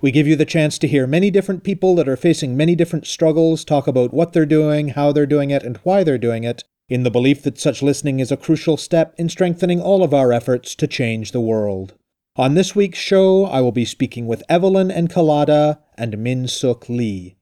We give you the chance to hear many different people that are facing many different struggles talk about what they're doing, how they're doing it, and why they're doing it, in the belief that such listening is a crucial step in strengthening all of our efforts to change the world. On this week's show, I will be speaking with Evelyn and Encalada and Min Sook Lee.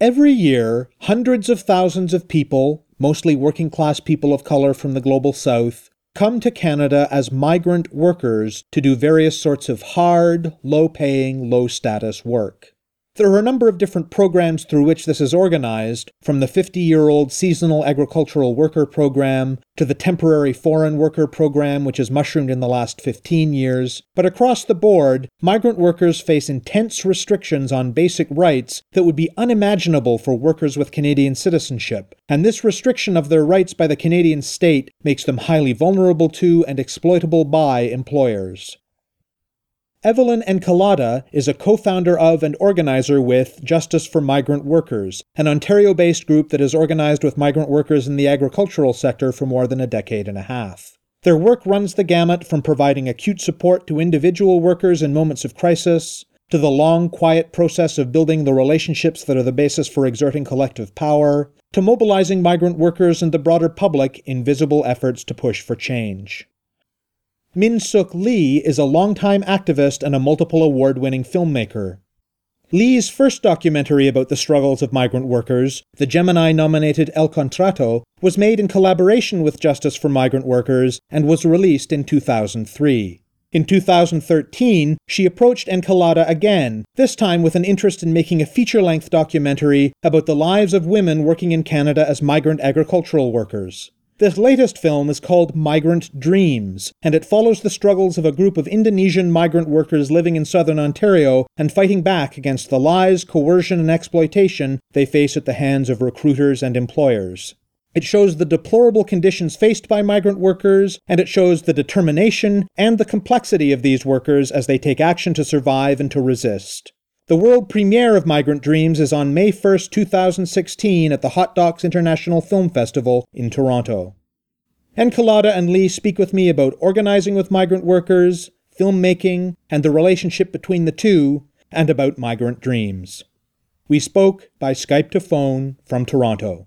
Every year, hundreds of thousands of people, mostly working class people of color from the global south, come to Canada as migrant workers to do various sorts of hard, low paying, low status work. There are a number of different programs through which this is organized, from the 50 year old Seasonal Agricultural Worker Program to the Temporary Foreign Worker Program, which has mushroomed in the last 15 years. But across the board, migrant workers face intense restrictions on basic rights that would be unimaginable for workers with Canadian citizenship, and this restriction of their rights by the Canadian state makes them highly vulnerable to and exploitable by employers. Evelyn Encalada is a co founder of and organizer with Justice for Migrant Workers, an Ontario based group that has organized with migrant workers in the agricultural sector for more than a decade and a half. Their work runs the gamut from providing acute support to individual workers in moments of crisis, to the long, quiet process of building the relationships that are the basis for exerting collective power, to mobilizing migrant workers and the broader public in visible efforts to push for change. Min Sook Lee is a longtime activist and a multiple award winning filmmaker. Lee's first documentary about the struggles of migrant workers, the Gemini nominated El Contrato, was made in collaboration with Justice for Migrant Workers and was released in 2003. In 2013, she approached Encalada again, this time with an interest in making a feature length documentary about the lives of women working in Canada as migrant agricultural workers. This latest film is called Migrant Dreams, and it follows the struggles of a group of Indonesian migrant workers living in southern Ontario and fighting back against the lies, coercion, and exploitation they face at the hands of recruiters and employers. It shows the deplorable conditions faced by migrant workers, and it shows the determination and the complexity of these workers as they take action to survive and to resist. The world premiere of Migrant Dreams is on May 1st, 2016 at the Hot Docs International Film Festival in Toronto. Encalada and Lee speak with me about organizing with migrant workers, filmmaking, and the relationship between the two, and about Migrant Dreams. We spoke by Skype to phone from Toronto.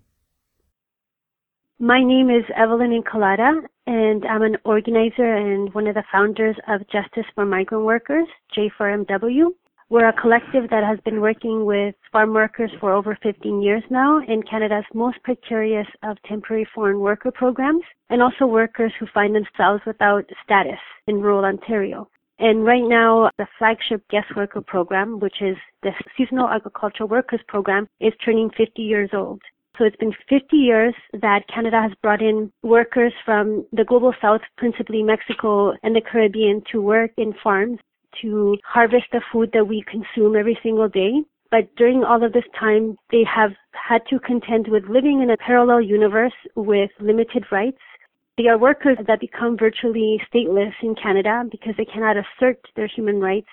My name is Evelyn Encalada, and I'm an organizer and one of the founders of Justice for Migrant Workers, J4MW. We're a collective that has been working with farm workers for over 15 years now in Canada's most precarious of temporary foreign worker programs, and also workers who find themselves without status in rural Ontario. And right now, the flagship guest worker program, which is the Seasonal Agricultural Workers Program, is turning 50 years old. So it's been 50 years that Canada has brought in workers from the global south, principally Mexico and the Caribbean, to work in farms to harvest the food that we consume every single day. But during all of this time, they have had to contend with living in a parallel universe with limited rights. They are workers that become virtually stateless in Canada because they cannot assert their human rights.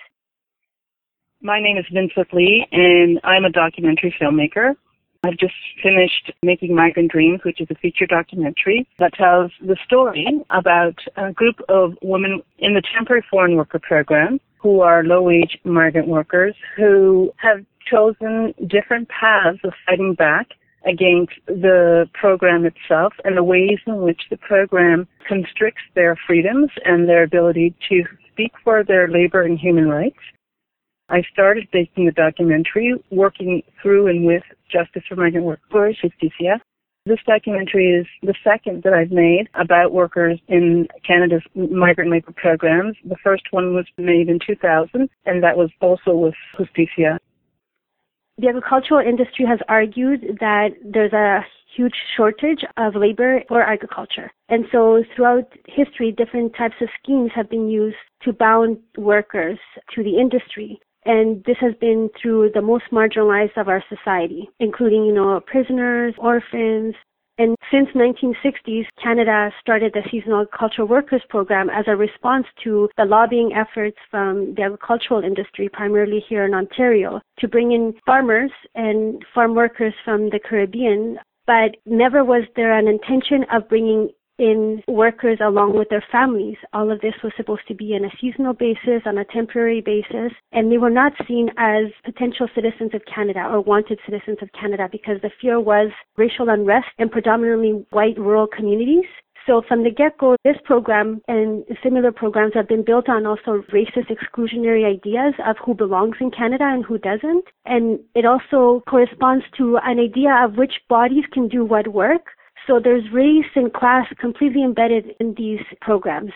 My name is Vincent Lee, and I'm a documentary filmmaker. I've just finished making Migrant Dreams, which is a feature documentary that tells the story about a group of women in the temporary foreign worker program who are low-wage migrant workers who have chosen different paths of fighting back against the program itself and the ways in which the program constricts their freedoms and their ability to speak for their labor and human rights. I started making the documentary working through and with Justice for Migrant Workers, Justicia. This documentary is the second that I've made about workers in Canada's migrant labor programs. The first one was made in 2000, and that was also with Justicia. The agricultural industry has argued that there's a huge shortage of labor for agriculture. And so throughout history, different types of schemes have been used to bound workers to the industry. And this has been through the most marginalized of our society, including, you know, prisoners, orphans, and since 1960s, Canada started the Seasonal Agricultural Workers Program as a response to the lobbying efforts from the agricultural industry, primarily here in Ontario, to bring in farmers and farm workers from the Caribbean. But never was there an intention of bringing in workers along with their families. All of this was supposed to be on a seasonal basis, on a temporary basis, and they were not seen as potential citizens of Canada or wanted citizens of Canada because the fear was racial unrest in predominantly white rural communities. So from the get-go, this program and similar programs have been built on also racist exclusionary ideas of who belongs in Canada and who doesn't. And it also corresponds to an idea of which bodies can do what work so there's race and class completely embedded in these programs.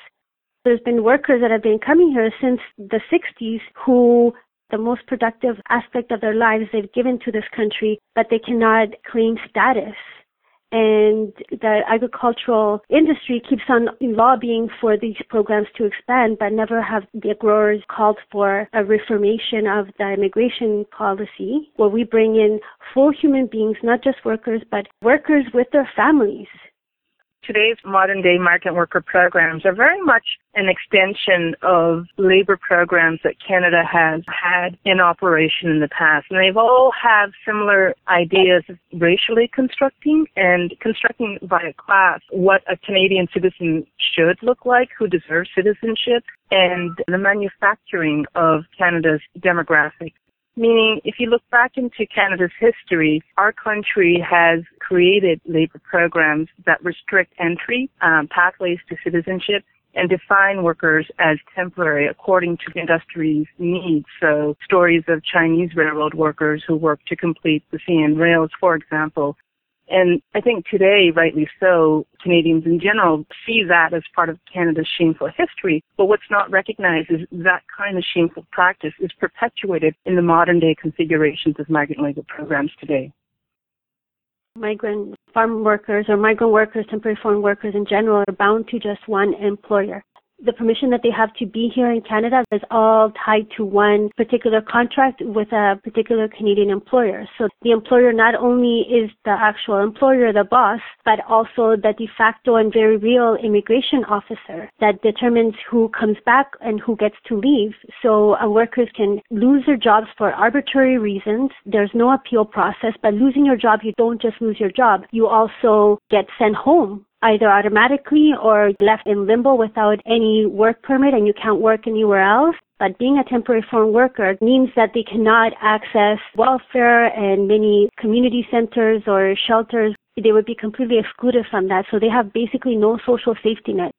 There's been workers that have been coming here since the 60s who the most productive aspect of their lives they've given to this country, but they cannot claim status and the agricultural industry keeps on lobbying for these programs to expand, but never have the growers called for a reformation of the immigration policy where we bring in full human beings, not just workers, but workers with their families Today's modern day migrant worker programs are very much an extension of labor programs that Canada has had in operation in the past. And they've all have similar ideas of racially constructing and constructing by class what a Canadian citizen should look like, who deserves citizenship, and the manufacturing of Canada's demographic Meaning, if you look back into Canada's history, our country has created labor programs that restrict entry, um, pathways to citizenship, and define workers as temporary according to industry's needs. So stories of Chinese railroad workers who work to complete the CN rails, for example, and I think today, rightly so, Canadians in general see that as part of Canada's shameful history. But what's not recognized is that kind of shameful practice is perpetuated in the modern day configurations of migrant labor programs today. Migrant farm workers or migrant workers, temporary foreign workers in general are bound to just one employer the permission that they have to be here in Canada is all tied to one particular contract with a particular Canadian employer. So the employer not only is the actual employer, the boss, but also the de facto and very real immigration officer that determines who comes back and who gets to leave. So uh, workers can lose their jobs for arbitrary reasons. There's no appeal process, but losing your job, you don't just lose your job. You also get sent home either automatically or left in limbo without any work permit and you can't work anywhere else. But being a temporary foreign worker means that they cannot access welfare and many community centers or shelters. They would be completely excluded from that. So they have basically no social safety net.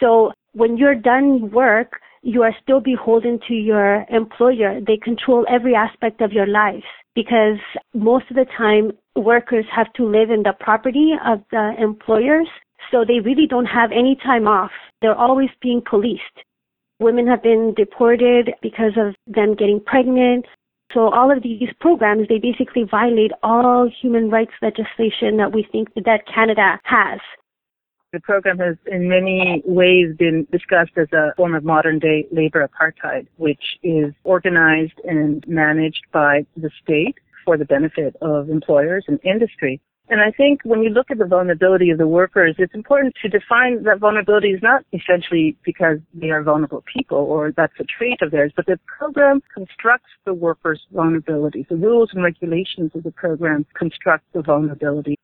So when you're done work, you are still beholden to your employer. They control every aspect of your life because most of the time workers have to live in the property of the employers, so they really don't have any time off. They're always being policed. Women have been deported because of them getting pregnant. So all of these programs, they basically violate all human rights legislation that we think that Canada has. The program has in many ways been discussed as a form of modern day labor apartheid, which is organized and managed by the state for the benefit of employers and industry. And I think when you look at the vulnerability of the workers, it's important to define that vulnerability is not essentially because they are vulnerable people or that's a trait of theirs, but the program constructs the workers' vulnerability. The rules and regulations of the program construct the vulnerability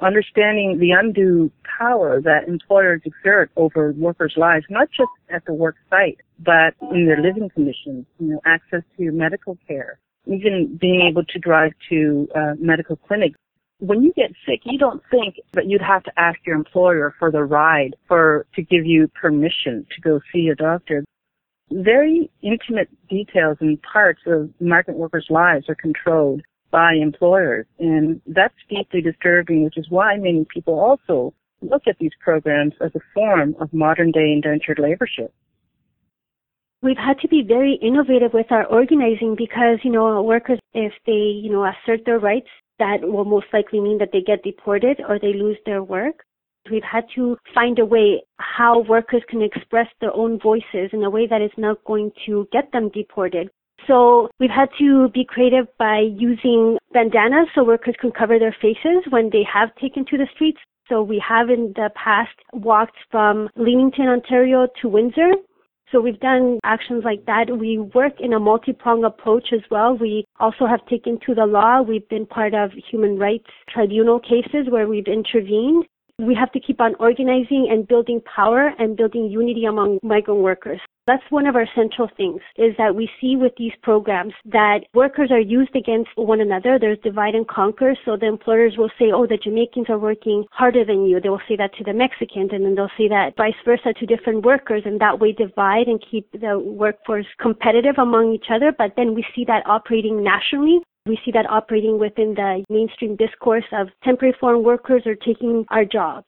understanding the undue power that employers exert over workers' lives, not just at the work site, but in their living conditions, you know, access to medical care, even being able to drive to uh, medical clinics. When you get sick, you don't think that you'd have to ask your employer for the ride for to give you permission to go see a doctor. Very intimate details and parts of migrant workers' lives are controlled by employers. And that's deeply disturbing, which is why many people also look at these programs as a form of modern day indentured laborship. We've had to be very innovative with our organizing because, you know, workers, if they, you know, assert their rights, that will most likely mean that they get deported or they lose their work. We've had to find a way how workers can express their own voices in a way that is not going to get them deported. So we've had to be creative by using bandanas so workers can cover their faces when they have taken to the streets. So we have in the past walked from Leamington, Ontario to Windsor. So we've done actions like that. We work in a multi-pronged approach as well. We also have taken to the law. We've been part of human rights tribunal cases where we've intervened. We have to keep on organizing and building power and building unity among migrant workers. That's one of our central things is that we see with these programs that workers are used against one another. There's divide and conquer. So the employers will say, oh, the Jamaicans are working harder than you. They will say that to the Mexicans and then they'll say that vice versa to different workers and that way divide and keep the workforce competitive among each other. But then we see that operating nationally we see that operating within the mainstream discourse of temporary foreign workers are taking our jobs.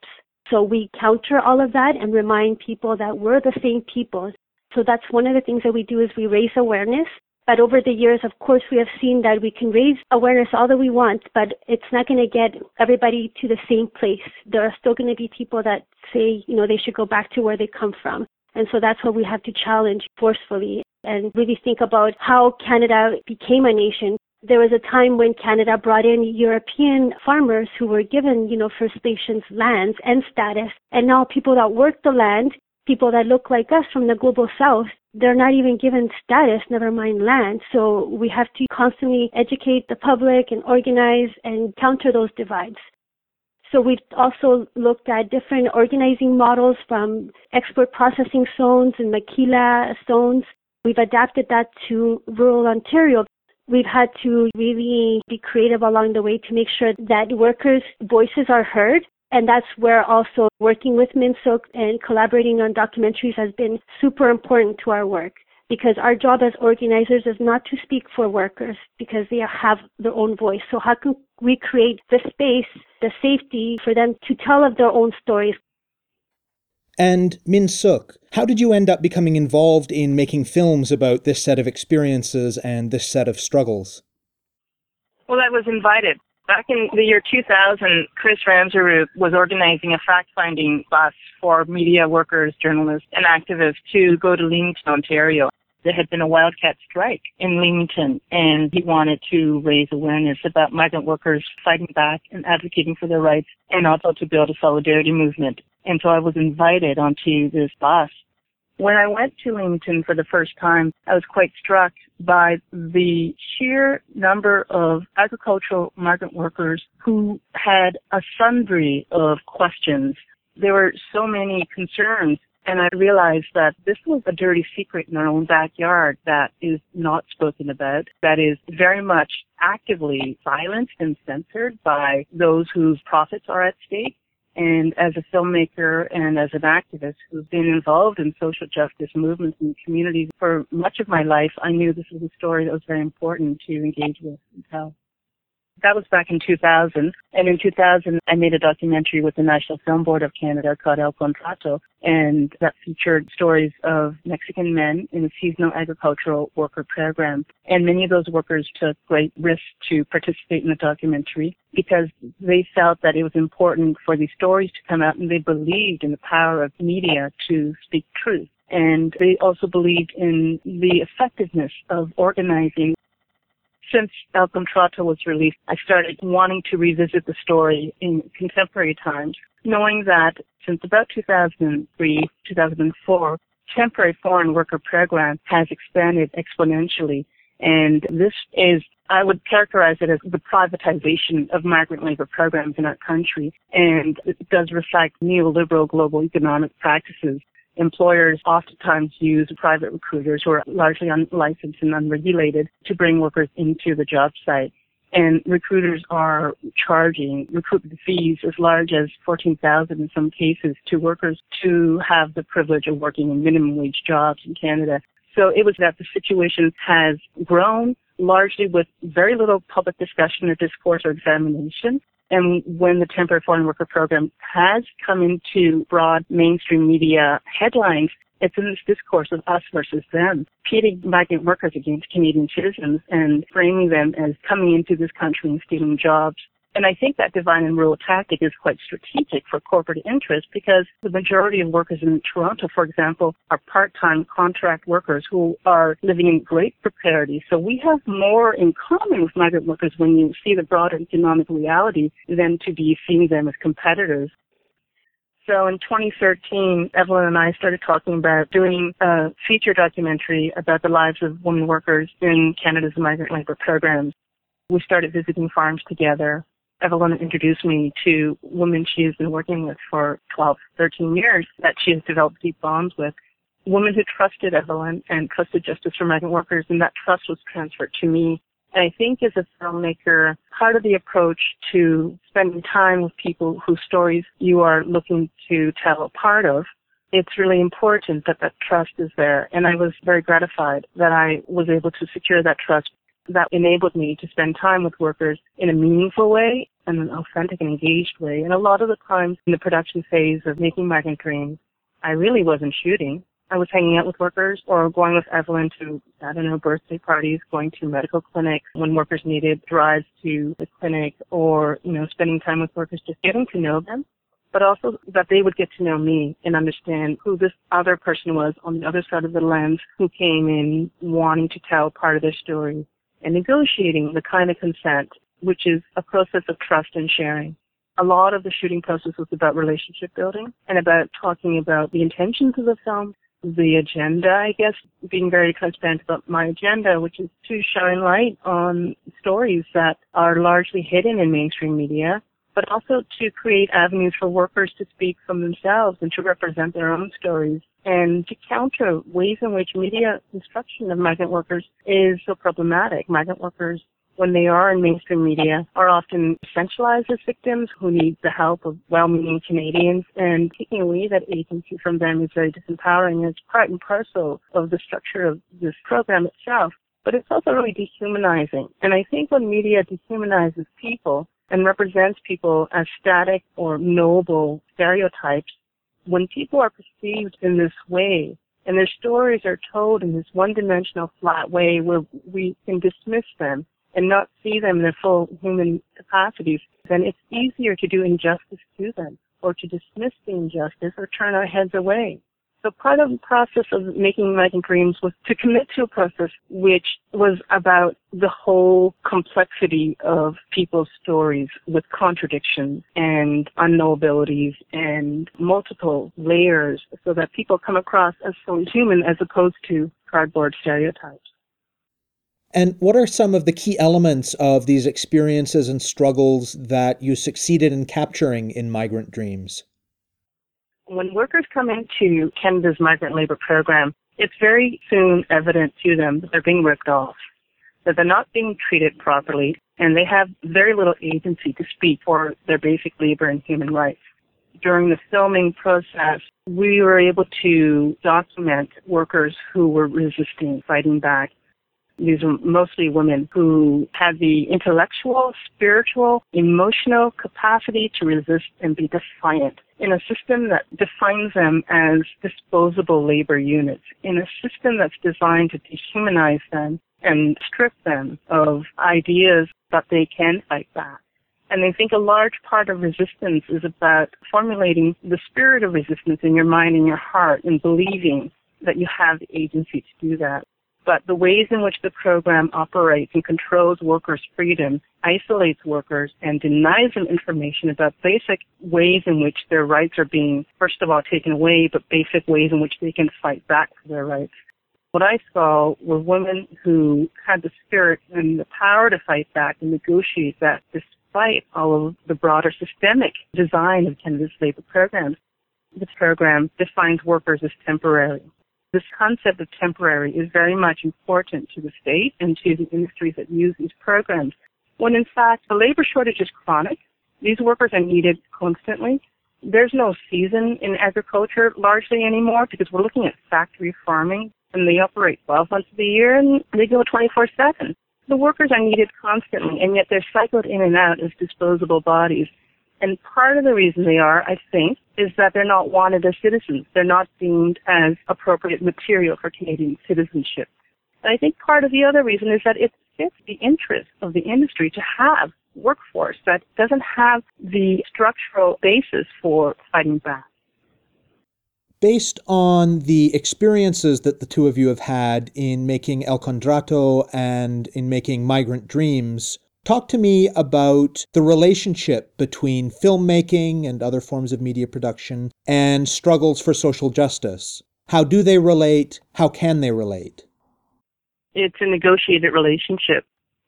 So we counter all of that and remind people that we're the same people. So that's one of the things that we do is we raise awareness. But over the years, of course, we have seen that we can raise awareness all that we want, but it's not going to get everybody to the same place. There are still going to be people that say, you know, they should go back to where they come from. And so that's what we have to challenge forcefully and really think about how Canada became a nation. There was a time when Canada brought in European farmers who were given, you know, First Nations lands and status. And now people that work the land people that look like us from the global south, they're not even given status, never mind land. So we have to constantly educate the public and organize and counter those divides. So we've also looked at different organizing models from export processing zones and maquila zones. We've adapted that to rural Ontario. We've had to really be creative along the way to make sure that workers' voices are heard and that's where also working with Min Sook and collaborating on documentaries has been super important to our work because our job as organizers is not to speak for workers because they have their own voice. So how can we create the space, the safety for them to tell of their own stories? And Min Sook, how did you end up becoming involved in making films about this set of experiences and this set of struggles? Well, I was invited Back in the year 2000, Chris Ramsaroop was organizing a fact-finding bus for media workers, journalists, and activists to go to Leamington, Ontario. There had been a wildcat strike in Leamington, and he wanted to raise awareness about migrant workers fighting back and advocating for their rights, and also to build a solidarity movement. And so I was invited onto this bus when I went to Leamington for the first time, I was quite struck by the sheer number of agricultural migrant workers who had a sundry of questions. There were so many concerns and I realized that this was a dirty secret in our own backyard that is not spoken about, that is very much actively silenced and censored by those whose profits are at stake. And as a filmmaker and as an activist who's been involved in social justice movements and communities for much of my life, I knew this was a story that was very important to engage with and tell. That was back in 2000. And in 2000, I made a documentary with the National Film Board of Canada called El Contrato. And that featured stories of Mexican men in a seasonal agricultural worker program. And many of those workers took great risks to participate in the documentary because they felt that it was important for these stories to come out and they believed in the power of media to speak truth. And they also believed in the effectiveness of organizing since El Contrato was released, I started wanting to revisit the story in contemporary times, knowing that since about 2003, 2004, temporary foreign worker program has expanded exponentially. And this is, I would characterize it as the privatization of migrant labor programs in our country. And it does reflect neoliberal global economic practices employers oftentimes use private recruiters who are largely unlicensed and unregulated to bring workers into the job site. And recruiters are charging recruitment fees as large as 14,000 in some cases to workers to have the privilege of working in minimum wage jobs in Canada. So it was that the situation has grown largely with very little public discussion or discourse or examination. And when the temporary foreign worker program has come into broad mainstream media headlines, it's in this discourse of us versus them, pitting migrant workers against Canadian citizens and framing them as coming into this country and stealing jobs. And I think that divine and rule tactic is quite strategic for corporate interest because the majority of workers in Toronto, for example, are part-time contract workers who are living in great precarity. So we have more in common with migrant workers when you see the broader economic reality than to be seeing them as competitors. So in 2013, Evelyn and I started talking about doing a feature documentary about the lives of women workers in Canada's migrant labor programs. We started visiting farms together. Evelyn introduced me to women she has been working with for 12, 13 years that she has developed deep bonds with. Women who trusted Evelyn and trusted justice for migrant workers, and that trust was transferred to me. And I think as a filmmaker, part of the approach to spending time with people whose stories you are looking to tell a part of, it's really important that that trust is there. And I was very gratified that I was able to secure that trust that enabled me to spend time with workers in a meaningful way and an authentic and engaged way. And a lot of the times in the production phase of making Migrant Dreams, I really wasn't shooting. I was hanging out with workers or going with Evelyn to, I don't know, birthday parties, going to medical clinics when workers needed drives to the clinic or, you know, spending time with workers, just getting to know them, but also that they would get to know me and understand who this other person was on the other side of the lens who came in wanting to tell part of their story and negotiating the kind of consent, which is a process of trust and sharing. A lot of the shooting process was about relationship building and about talking about the intentions of the film, the agenda, I guess, being very transparent about my agenda, which is to shine light on stories that are largely hidden in mainstream media, but also to create avenues for workers to speak from themselves and to represent their own stories and to counter ways in which media construction of migrant workers is so problematic. Migrant workers when they are in mainstream media are often centralized as victims who need the help of well-meaning Canadians and taking away that agency from them is very disempowering. It's part and parcel of the structure of this program itself. But it's also really dehumanizing. And I think when media dehumanizes people and represents people as static or noble stereotypes, when people are perceived in this way, and their stories are told in this one-dimensional flat way where we can dismiss them and not see them in their full human capacities, then it's easier to do injustice to them or to dismiss the injustice or turn our heads away. So part of the process of making Migrant Dreams was to commit to a process which was about the whole complexity of people's stories with contradictions and unknowabilities and multiple layers so that people come across as fully human as opposed to cardboard stereotypes. And what are some of the key elements of these experiences and struggles that you succeeded in capturing in Migrant Dreams? When workers come into Canada's migrant labor program, it's very soon evident to them that they're being ripped off, that they're not being treated properly, and they have very little agency to speak for their basic labor and human rights. During the filming process, we were able to document workers who were resisting, fighting back, these are mostly women who have the intellectual, spiritual, emotional capacity to resist and be defiant in a system that defines them as disposable labor units, in a system that's designed to dehumanize them and strip them of ideas that they can fight back. And I think a large part of resistance is about formulating the spirit of resistance in your mind and your heart and believing that you have the agency to do that but the ways in which the program operates and controls workers' freedom isolates workers and denies them information about basic ways in which their rights are being, first of all, taken away, but basic ways in which they can fight back for their rights. What I saw were women who had the spirit and the power to fight back and negotiate that despite all of the broader systemic design of Canada's labor programs. This program defines workers as temporary this concept of temporary is very much important to the state and to the industries that use these programs. When in fact the labor shortage is chronic, these workers are needed constantly. There's no season in agriculture largely anymore because we're looking at factory farming and they operate 12 months of the year and they go 24-7. The workers are needed constantly and yet they're cycled in and out as disposable bodies. And part of the reason they are, I think, is that they're not wanted as citizens. They're not deemed as appropriate material for Canadian citizenship. And I think part of the other reason is that it fits the interest of the industry to have workforce that doesn't have the structural basis for fighting back. Based on the experiences that the two of you have had in making El Contrato and in making Migrant Dreams, talk to me about the relationship between filmmaking and other forms of media production and struggles for social justice. How do they relate? How can they relate? It's a negotiated relationship.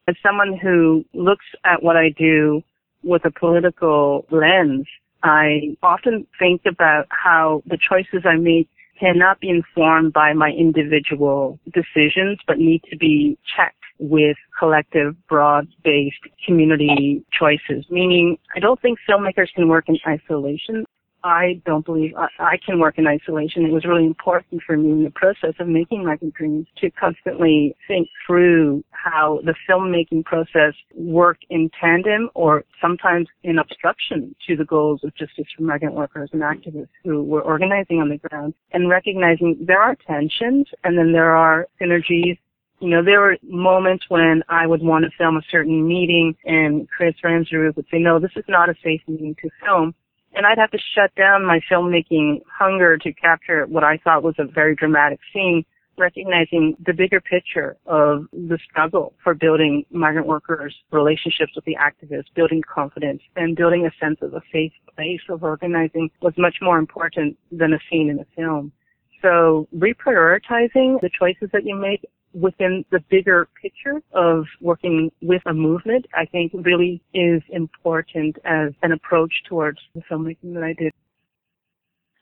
As someone who looks at what I do with a political lens, I often think about how the choices I make cannot be informed by my individual decisions, but need to be checked with collective, broad-based community choices. Meaning, I don't think filmmakers can work in isolation. I don't believe I, I, can work in isolation. It was really important for me in the process of making Migrant Dreams to constantly think through how the filmmaking process worked in tandem or sometimes in obstruction to the goals of justice for migrant workers and activists who were organizing on the ground and recognizing there are tensions and then there are synergies you know, there were moments when I would want to film a certain meeting and Chris Ramsey would say, no, this is not a safe meeting to film and I'd have to shut down my filmmaking hunger to capture what I thought was a very dramatic scene, recognizing the bigger picture of the struggle for building migrant workers' relationships with the activists, building confidence, and building a sense of a safe place of organizing was much more important than a scene in a film. So reprioritizing the choices that you make within the bigger picture of working with a movement, I think really is important as an approach towards the filmmaking that I did.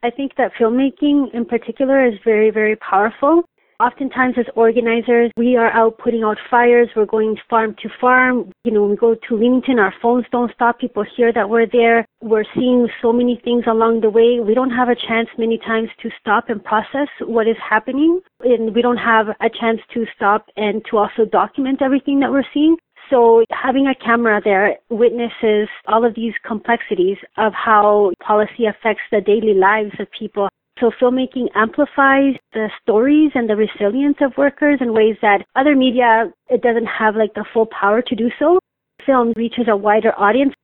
I think that filmmaking in particular is very, very powerful Oftentimes as organizers, we are out putting out fires. We're going farm to farm. You know, we go to Leamington, our phones don't stop. People hear that we're there. We're seeing so many things along the way. We don't have a chance many times to stop and process what is happening. And we don't have a chance to stop and to also document everything that we're seeing. So having a camera there witnesses all of these complexities of how policy affects the daily lives of people. So filmmaking amplifies the stories and the resilience of workers in ways that other media, it doesn't have like the full power to do so. Film reaches a wider audience.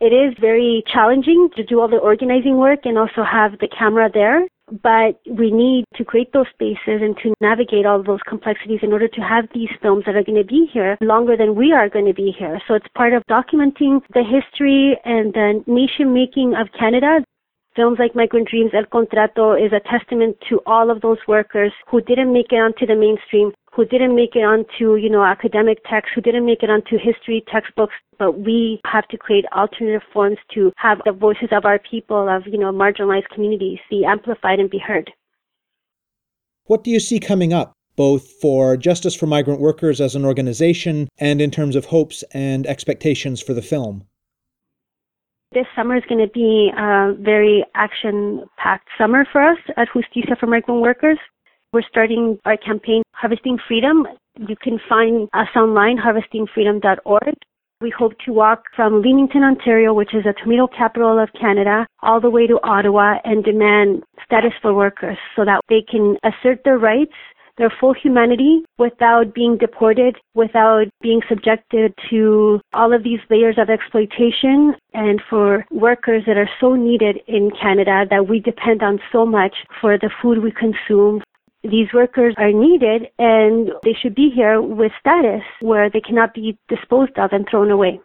It is very challenging to do all the organizing work and also have the camera there, but we need to create those spaces and to navigate all those complexities in order to have these films that are going to be here longer than we are going to be here. So it's part of documenting the history and the nation making of Canada films like Migrant Dreams, El Contrato is a testament to all of those workers who didn't make it onto the mainstream, who didn't make it onto, you know, academic texts, who didn't make it onto history textbooks, but we have to create alternative forms to have the voices of our people, of, you know, marginalized communities be amplified and be heard. What do you see coming up? Both for Justice for Migrant Workers as an organization and in terms of hopes and expectations for the film. This summer is going to be a very action-packed summer for us at Justicia for Migrant Workers. We're starting our campaign, Harvesting Freedom. You can find us online, harvestingfreedom.org. We hope to walk from Leamington, Ontario, which is the tomato capital of Canada, all the way to Ottawa and demand status for workers so that they can assert their rights their full humanity without being deported, without being subjected to all of these layers of exploitation, and for workers that are so needed in Canada that we depend on so much for the food we consume. These workers are needed and they should be here with status where they cannot be disposed of and thrown away.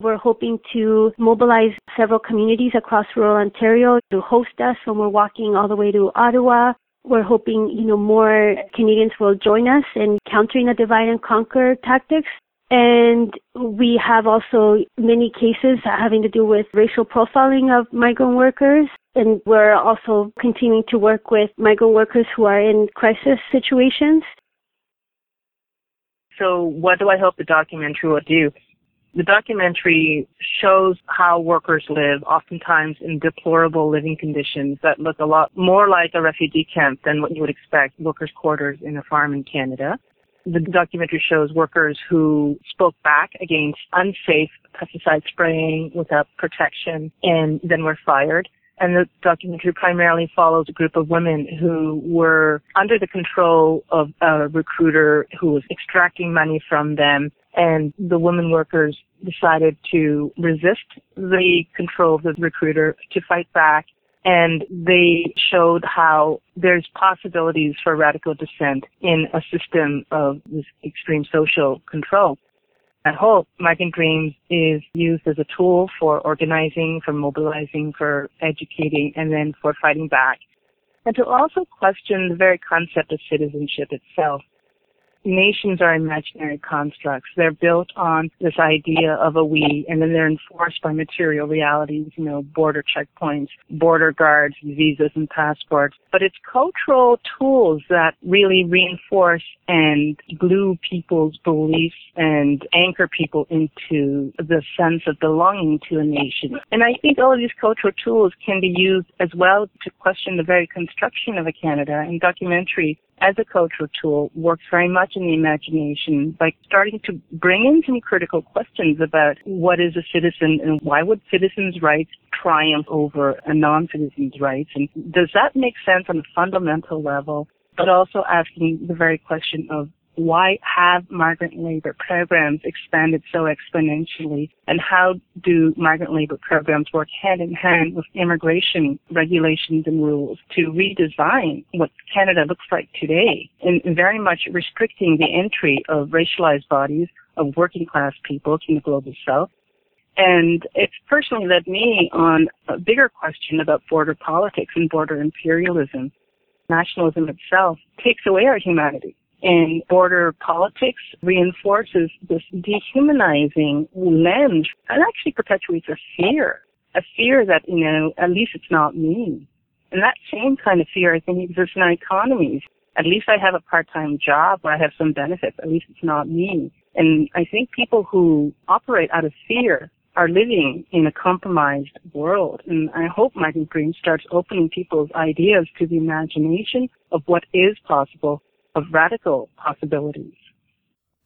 We're hoping to mobilize several communities across rural Ontario to host us when we're walking all the way to Ottawa we're hoping, you know, more Canadians will join us in countering the divide and conquer tactics. And we have also many cases having to do with racial profiling of migrant workers. And we're also continuing to work with migrant workers who are in crisis situations. So what do I hope the documentary will do? The documentary shows how workers live, oftentimes in deplorable living conditions that look a lot more like a refugee camp than what you would expect workers' quarters in a farm in Canada. The documentary shows workers who spoke back against unsafe pesticide spraying without protection and then were fired. And the documentary primarily follows a group of women who were under the control of a recruiter who was extracting money from them. And the women workers decided to resist the control of the recruiter, to fight back. And they showed how there's possibilities for radical dissent in a system of this extreme social control. At hope Migrant Dreams is used as a tool for organizing, for mobilizing, for educating, and then for fighting back. And to also question the very concept of citizenship itself nations are imaginary constructs. They're built on this idea of a we, and then they're enforced by material realities, you know, border checkpoints, border guards, visas and passports. But it's cultural tools that really reinforce and glue people's beliefs and anchor people into the sense of belonging to a nation. And I think all of these cultural tools can be used as well to question the very construction of a Canada. And documentary as a cultural tool works very much in the imagination by starting to bring in some critical questions about what is a citizen and why would citizens' rights triumph over a non-citizen's rights? And does that make sense on a fundamental level but also asking the very question of why have migrant labor programs expanded so exponentially and how do migrant labor programs work hand in hand with immigration regulations and rules to redesign what Canada looks like today and very much restricting the entry of racialized bodies of working class people from the global south and it's personally led me on a bigger question about border politics and border imperialism. Nationalism itself takes away our humanity and border politics reinforces this dehumanizing lens and actually perpetuates a fear, a fear that, you know, at least it's not me. And that same kind of fear, I think, exists in our economies. At least I have a part-time job where I have some benefits. At least it's not me. And I think people who operate out of fear are living in a compromised world. And I hope Migrant Dream starts opening people's ideas to the imagination of what is possible of radical possibilities.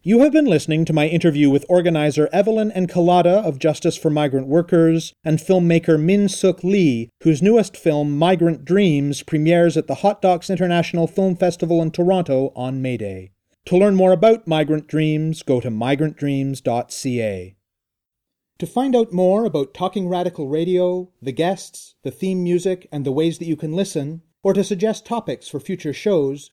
You have been listening to my interview with organizer Evelyn Encalada of Justice for Migrant Workers and filmmaker Min Sook Lee, whose newest film, Migrant Dreams, premieres at the Hot Docs International Film Festival in Toronto on May Day. To learn more about Migrant Dreams, go to migrantdreams.ca. To find out more about Talking Radical Radio, the guests, the theme music, and the ways that you can listen, or to suggest topics for future shows,